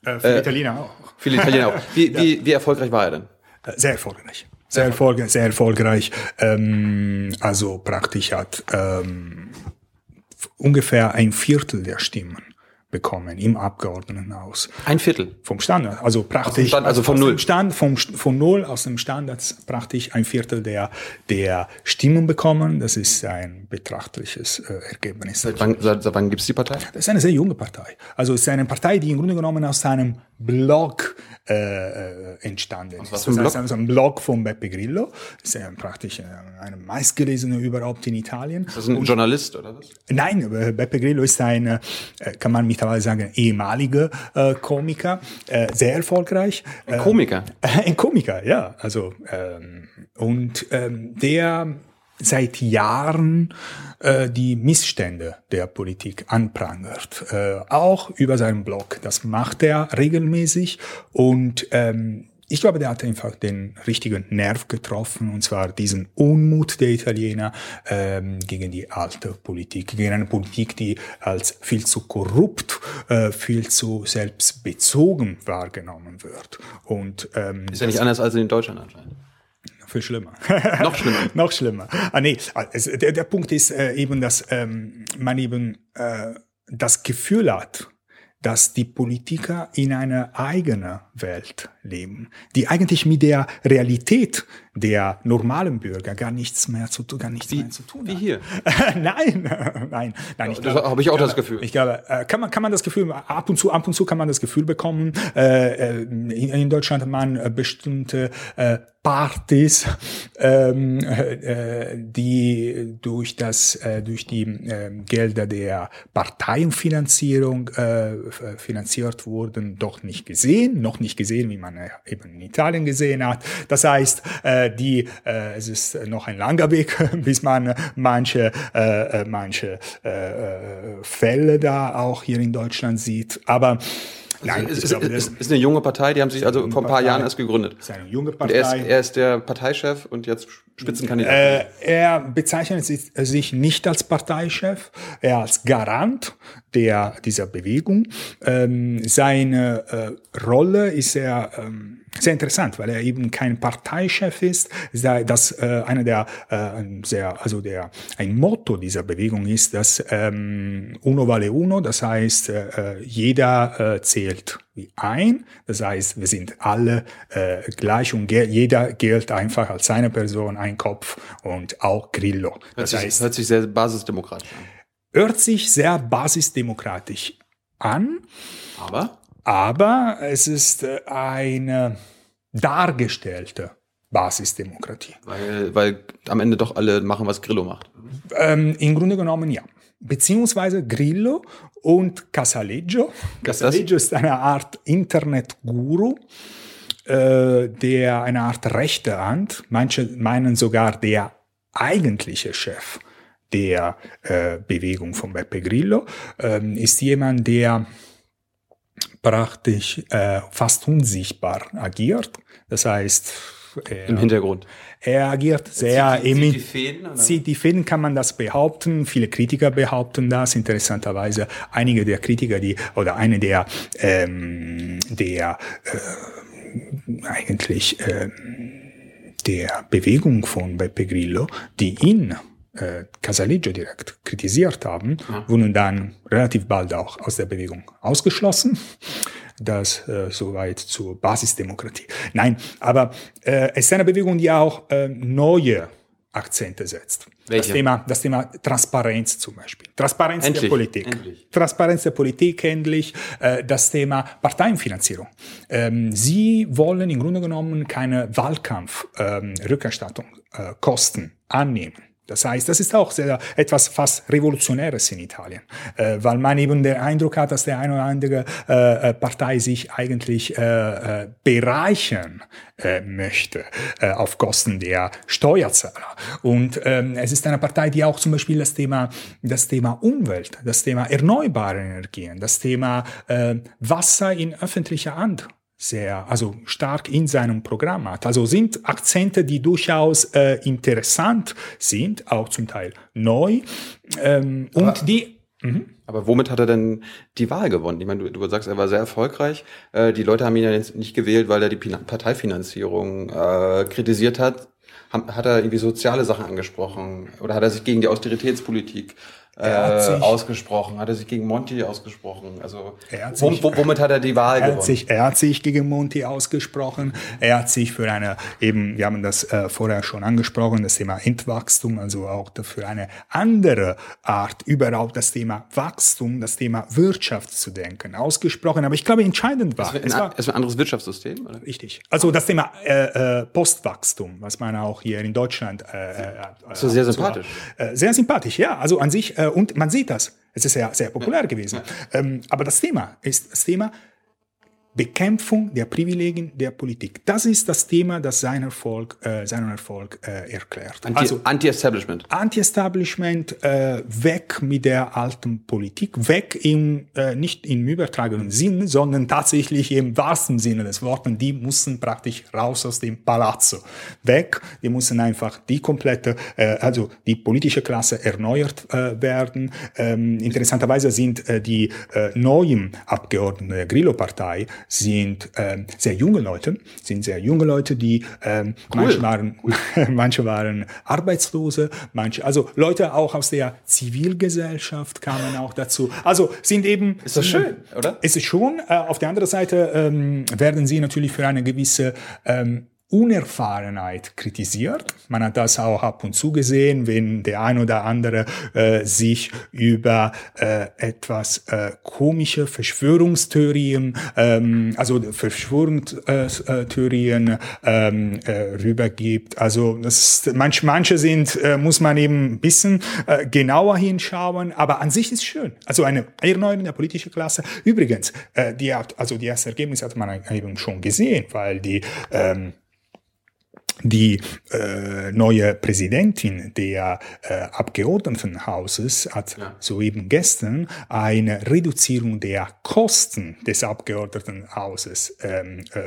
[SPEAKER 2] Äh, viele äh, Italiener auch.
[SPEAKER 1] Viele Italiener auch. Wie, [LAUGHS] ja. wie, wie erfolgreich war er denn?
[SPEAKER 2] Äh, sehr erfolgreich. Sehr, erfolgreich, sehr erfolgreich. Ähm, also praktisch hat ähm, ungefähr ein Viertel der Stimmen bekommen im Abgeordnetenhaus.
[SPEAKER 1] Ein Viertel?
[SPEAKER 2] Vom Standard, also praktisch.
[SPEAKER 1] Stand, also von null?
[SPEAKER 2] Stand, vom, von null aus dem Standard praktisch ein Viertel der, der Stimmen bekommen. Das ist ein betrachtliches äh, Ergebnis.
[SPEAKER 1] Seit wann, seit, seit wann gibt es die Partei?
[SPEAKER 2] Das ist eine sehr junge Partei. Also es ist eine Partei, die im Grunde genommen aus einem Blog äh, äh entstanden
[SPEAKER 1] ist.
[SPEAKER 2] Das ist ein Blog von Beppe Grillo. Das ist ja praktisch äh, eine meistgelesene überhaupt in Italien.
[SPEAKER 1] Ist das ein Und, Journalist oder was?
[SPEAKER 2] Nein, äh, Beppe Grillo ist ein, äh, kann man mittlerweile sagen, ehemaliger äh, Komiker, sehr erfolgreich.
[SPEAKER 1] Ein Komiker? [LAUGHS]
[SPEAKER 2] Ein Komiker, ja. Also ähm, und ähm, der seit Jahren äh, die Missstände der Politik anprangert, äh, auch über seinen Blog. Das macht er regelmäßig und ähm, ich glaube, der hat einfach den richtigen Nerv getroffen, und zwar diesen Unmut der Italiener ähm, gegen die alte Politik, gegen eine Politik, die als viel zu korrupt, äh, viel zu selbstbezogen wahrgenommen wird. Und
[SPEAKER 1] ähm, ist ja nicht anders als in Deutschland anscheinend.
[SPEAKER 2] Viel schlimmer.
[SPEAKER 1] Noch schlimmer. [LAUGHS]
[SPEAKER 2] Noch schlimmer. Ah, nee, also der, der Punkt ist äh, eben, dass ähm, man eben äh, das Gefühl hat, dass die Politiker in einer eigenen Welt leben, die eigentlich mit der Realität der normalen Bürger gar nichts mehr zu tun, gar nichts
[SPEAKER 1] wie,
[SPEAKER 2] mehr zu tun.
[SPEAKER 1] Wie hier? [LAUGHS]
[SPEAKER 2] nein, [LAUGHS] nein, nein.
[SPEAKER 1] Ich das habe ich auch
[SPEAKER 2] glaube,
[SPEAKER 1] das Gefühl.
[SPEAKER 2] Ich glaube, äh, kann man kann man das Gefühl ab und zu ab und zu kann man das Gefühl bekommen. Äh, äh in, in Deutschland hat man bestimmte äh, Partys, ähm, äh, die durch das äh, durch die äh, Gelder der Parteienfinanzierung äh, finanziert wurden, doch nicht gesehen, noch nicht gesehen, wie man eben in Italien gesehen hat. Das heißt, äh, die äh, es ist noch ein langer Weg, [LAUGHS] bis man manche äh, manche äh, Fälle da auch hier in Deutschland sieht. Aber
[SPEAKER 1] Nein, es ist, glaube, ist, ist, eine junge Partei, die haben sich also vor ein paar Partei, Jahren erst gegründet.
[SPEAKER 2] Ist eine junge Partei.
[SPEAKER 1] Und er ist, er ist der Parteichef und jetzt Spitzenkandidat.
[SPEAKER 2] Äh, er bezeichnet sich nicht als Parteichef, er als Garant der, dieser Bewegung. Ähm, seine äh, Rolle ist sehr, ähm, sehr interessant, weil er eben kein Parteichef ist. Das äh, eine der äh, sehr, also der ein Motto dieser Bewegung ist, dass ähm, uno vale uno, das heißt äh, jeder äh, zählt wie ein. Das heißt, wir sind alle äh, gleich und jeder gilt einfach als seine Person, ein Kopf und auch Grillo.
[SPEAKER 1] Hört das sich, heißt, hört sich sehr basisdemokratisch an
[SPEAKER 2] hört sich sehr basisdemokratisch an.
[SPEAKER 1] Aber?
[SPEAKER 2] Aber es ist äh, eine dargestellte Basisdemokratie.
[SPEAKER 1] Weil, weil am Ende doch alle machen, was Grillo macht.
[SPEAKER 2] Ähm, Im Grunde genommen ja. beziehungsweise Grillo und Casaleggio. Casaleggio ist eine Art Internet-Guru, äh, der eine Art rechte Hand, manche meinen sogar der eigentliche Chef der äh, Bewegung von Beppe Grillo, ähm, ist jemand, der praktisch äh, fast unsichtbar agiert. Das heißt,
[SPEAKER 1] er, im Hintergrund.
[SPEAKER 2] Er agiert sehr zieht, zieht die Fäden, oder? zieht die Fäden, kann man das behaupten. Viele Kritiker behaupten das. Interessanterweise einige der Kritiker, die oder eine der ähm, der äh, eigentlich äh, der Bewegung von Beppe Grillo, die ihn äh, Casaleggio direkt kritisiert haben, ja. wurden dann relativ bald auch aus der Bewegung ausgeschlossen. Das äh, soweit zur Basisdemokratie. Nein, aber äh, es ist eine Bewegung, die auch äh, neue Akzente setzt. Welche? Das Thema, das Thema Transparenz zum Beispiel. Transparenz endlich, der Politik. Endlich. Transparenz der Politik endlich. Äh, das Thema Parteienfinanzierung. Ähm, Sie wollen im Grunde genommen keine Wahlkampfrückerstattung, ähm, äh, Kosten annehmen. Das heißt, das ist auch sehr, etwas fast Revolutionäres in Italien, äh, weil man eben den Eindruck hat, dass der eine oder andere äh, äh Partei sich eigentlich äh, äh, bereichern äh, möchte auf Kosten der Steuerzahler. Und ähm, es ist eine Partei, die auch zum Beispiel das Thema, das Thema Umwelt, das Thema erneuerbare Energien, das Thema Wasser in öffentlicher Hand sehr, also stark in seinem Programm hat. Also sind Akzente, die durchaus äh, interessant sind, auch zum Teil neu ähm, und aber, die.
[SPEAKER 1] Mh. Aber womit hat er denn die Wahl gewonnen? Ich meine, du, du sagst, er war sehr erfolgreich. Äh, die Leute haben ihn ja jetzt nicht gewählt, weil er die Parteifinanzierung äh, kritisiert hat. Hat er irgendwie soziale Sachen angesprochen oder hat er sich gegen die Austeritätspolitik äh, ausgesprochen? Hat er sich gegen Monti ausgesprochen? Also sich, womit hat er die Wahl
[SPEAKER 2] er
[SPEAKER 1] gewonnen?
[SPEAKER 2] Sich, er hat sich gegen Monti ausgesprochen. Er hat sich für eine, eben, wir haben das äh, vorher schon angesprochen, das Thema Entwachstum, also auch für eine andere Art, überhaupt das Thema Wachstum, das Thema Wirtschaft zu denken, ausgesprochen. Aber ich glaube, entscheidend war...
[SPEAKER 1] Es war, es war ein anderes Wirtschaftssystem?
[SPEAKER 2] Oder? Richtig. Also das Thema äh, äh, Postwachstum, was man auch hier in Deutschland... Äh, äh,
[SPEAKER 1] so sehr sympathisch.
[SPEAKER 2] Äh, sehr sympathisch, ja. Also an sich äh, und man sieht das. Es ist sehr, sehr populär gewesen. Ähm, aber das Thema ist das Thema, Bekämpfung der Privilegien der Politik. Das ist das Thema, das seinen Erfolg, äh, seinen Erfolg äh, erklärt.
[SPEAKER 1] Anti, also Anti-Establishment.
[SPEAKER 2] Anti-Establishment, äh, weg mit der alten Politik, weg im, äh, nicht im übertragenen Sinn, sondern tatsächlich im wahrsten Sinne des Wortes. Die mussten praktisch raus aus dem Palazzo. Weg, die mussten einfach die komplette, äh, also die politische Klasse erneuert äh, werden. Ähm, interessanterweise sind äh, die äh, neuen Abgeordneten der Grillo-Partei sind ähm, sehr junge Leute, sind sehr junge Leute, die ähm, cool. manche waren [LAUGHS] manche waren Arbeitslose, manche also Leute auch aus der Zivilgesellschaft kamen auch dazu. Also sind eben
[SPEAKER 1] ist das schön, oder?
[SPEAKER 2] Es ist schon. Äh, auf der anderen Seite ähm, werden sie natürlich für eine gewisse ähm, Unerfahrenheit kritisiert. Man hat das auch ab und zu gesehen, wenn der ein oder andere äh, sich über äh, etwas äh, komische Verschwörungstheorien, ähm, also Verschwörungstheorien ähm, äh, rübergibt. Also das, manch, manche sind, äh, muss man eben ein bisschen äh, genauer hinschauen, aber an sich ist schön. Also eine Erneuerung der politischen Klasse. Übrigens, äh, die hat, also erste Ergebnisse hat man eben schon gesehen, weil die ähm, die äh, neue Präsidentin der äh, Abgeordnetenhauses hat ja. soeben gestern eine Reduzierung der Kosten des Abgeordnetenhauses ähm, äh,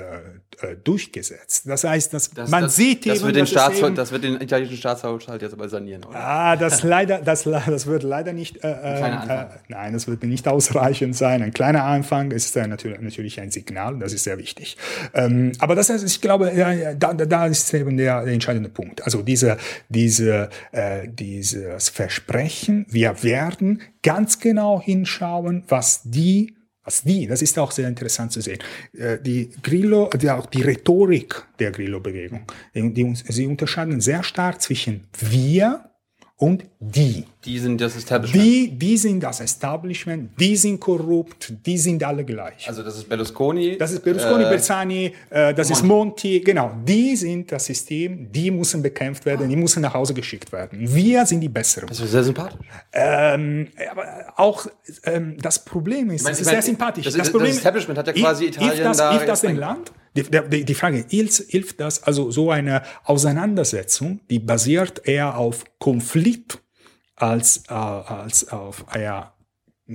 [SPEAKER 2] äh durchgesetzt. Das heißt, dass
[SPEAKER 1] das,
[SPEAKER 2] man
[SPEAKER 1] das,
[SPEAKER 2] sieht
[SPEAKER 1] das eben, wird den Staats eben, das wird den italienischen Staatshaushalt jetzt aber sanieren, oder?
[SPEAKER 2] Ah, das [LAUGHS] leider, das, das wird leider nicht. Äh, äh, nein, das wird nicht ausreichend sein. Ein kleiner Anfang ist natürlich, natürlich ein Signal. Das ist sehr wichtig. Ähm, aber das heißt, ich glaube, da, da ist eben der, der entscheidende Punkt. Also diese, diese, äh, dieses Versprechen, wir werden ganz genau hinschauen, was die was die, das ist auch sehr interessant zu sehen, äh, die Grillo, die, auch die Rhetorik der Grillo-Bewegung, die, die, sie unterscheiden sehr stark zwischen wir und die.
[SPEAKER 1] Die sind das Establishment.
[SPEAKER 2] Die, die sind das Establishment, die sind korrupt, die sind alle gleich.
[SPEAKER 1] Also das ist Berlusconi.
[SPEAKER 2] Das ist Berlusconi, äh, Bersani, äh, das Monti. ist Monti, genau. Die sind das System, die müssen bekämpft werden, die müssen nach Hause geschickt werden. Wir sind die Besseren.
[SPEAKER 1] Das ist sehr sympathisch.
[SPEAKER 2] Ähm, aber auch ähm, das Problem ist,
[SPEAKER 1] es
[SPEAKER 2] ist sehr sympathisch.
[SPEAKER 1] Das,
[SPEAKER 2] das,
[SPEAKER 1] Problem, das Establishment hat ja quasi
[SPEAKER 2] hilft
[SPEAKER 1] Italien
[SPEAKER 2] das,
[SPEAKER 1] da...
[SPEAKER 2] Hilft das dem Land? Die, die, die Frage, hilft das, also so eine Auseinandersetzung, die basiert eher auf Konflikt als, äh, als auf ja,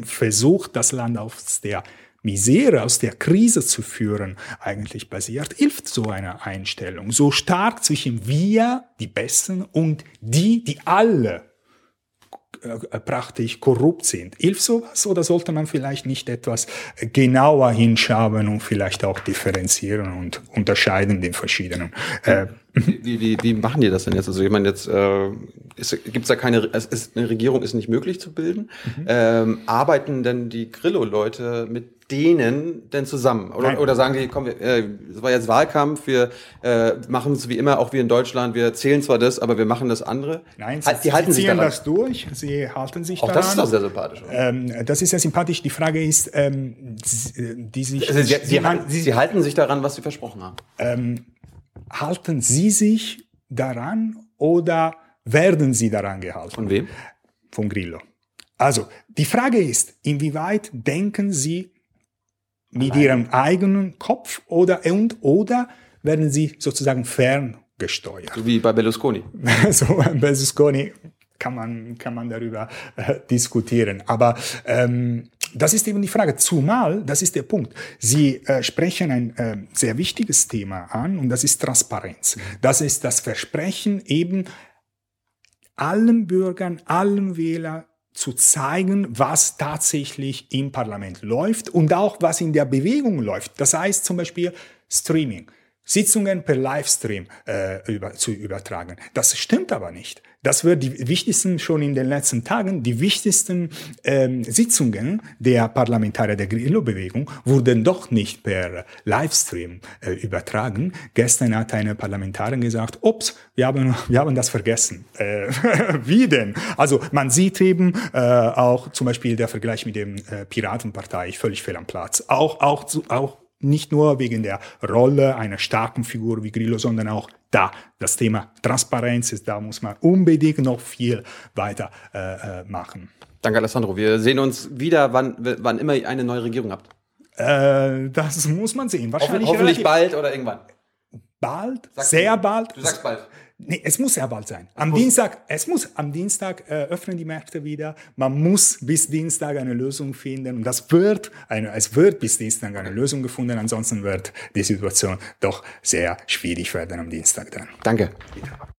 [SPEAKER 2] Versuch, das Land aus der Misere, aus der Krise zu führen, eigentlich basiert, hilft so eine Einstellung. So stark zwischen wir, die Besten, und die, die alle äh, praktisch korrupt sind. Hilft sowas oder sollte man vielleicht nicht etwas genauer hinschauen und vielleicht auch differenzieren und unterscheiden den verschiedenen? Äh,
[SPEAKER 1] wie, wie, wie machen die das denn jetzt? Also ich meine jetzt äh, gibt es da keine, es ist, eine Regierung ist nicht möglich zu bilden. Mhm. Ähm, arbeiten denn die Grillo-Leute mit denen denn zusammen? Oder, oder sagen die, komm, äh, das war jetzt Wahlkampf, wir äh, machen es wie immer, auch wie in Deutschland, wir zählen zwar das, aber wir machen das andere.
[SPEAKER 2] Nein, sie, die halten sie sich daran. das durch, sie halten sich
[SPEAKER 1] auch
[SPEAKER 2] daran.
[SPEAKER 1] das ist doch sehr sympathisch.
[SPEAKER 2] Ähm, das ist sehr sympathisch. Die Frage ist, ähm, die sich...
[SPEAKER 1] Also sie, sie, sie, sie, halten sich daran, was sie versprochen haben.
[SPEAKER 2] Ähm, halten sie sich daran oder werden sie daran gehalten?
[SPEAKER 1] Von wem?
[SPEAKER 2] Von Grillo. Also, die Frage ist, inwieweit denken Sie mit ihrem eigenen Kopf oder und oder werden sie sozusagen ferngesteuert.
[SPEAKER 1] So wie bei Berlusconi. [LAUGHS]
[SPEAKER 2] so bei Berlusconi kann man, kann man darüber äh, diskutieren. Aber ähm, das ist eben die Frage. Zumal, das ist der Punkt. Sie äh, sprechen ein äh, sehr wichtiges Thema an und das ist Transparenz. Das ist das Versprechen eben allen Bürgern, allen Wählern zu zeigen, was tatsächlich im Parlament läuft und auch was in der Bewegung läuft. Das heißt zum Beispiel Streaming. Sitzungen per Livestream äh, über, zu übertragen. Das stimmt aber nicht. Das wird die wichtigsten schon in den letzten Tagen, die wichtigsten ähm, Sitzungen der Parlamentarier der Grillo-Bewegung wurden doch nicht per Livestream äh, übertragen. Gestern hat eine Parlamentarin gesagt, ups, wir haben, wir haben das vergessen. Äh, [LAUGHS] wie denn? Also man sieht eben äh, auch zum Beispiel der Vergleich mit dem äh, Piratenpartei völlig fehl am Platz. Auch, auch, auch nicht nur wegen der Rolle einer starken Figur wie Grillo, sondern auch da. Das Thema Transparenz ist, da muss man unbedingt noch viel weiter äh, äh machen.
[SPEAKER 1] Danke, Alessandro. Wir sehen uns wieder, wann, wann immer ihr eine neue Regierung habt.
[SPEAKER 2] Äh, das muss man sehen.
[SPEAKER 1] Wahrscheinlich hoffentlich bald oder irgendwann.
[SPEAKER 2] Bald, Sag sehr du, bald.
[SPEAKER 1] Du sagst bald.
[SPEAKER 2] Nee, es muss sehr bald sein. Am Dienstag, es muss am Dienstag äh, öffnen die Märkte wieder. Man muss bis Dienstag eine Lösung finden und das wird eine, es wird bis Dienstag eine Lösung gefunden. Ansonsten wird die Situation doch sehr schwierig werden am Dienstag dann.
[SPEAKER 1] Danke.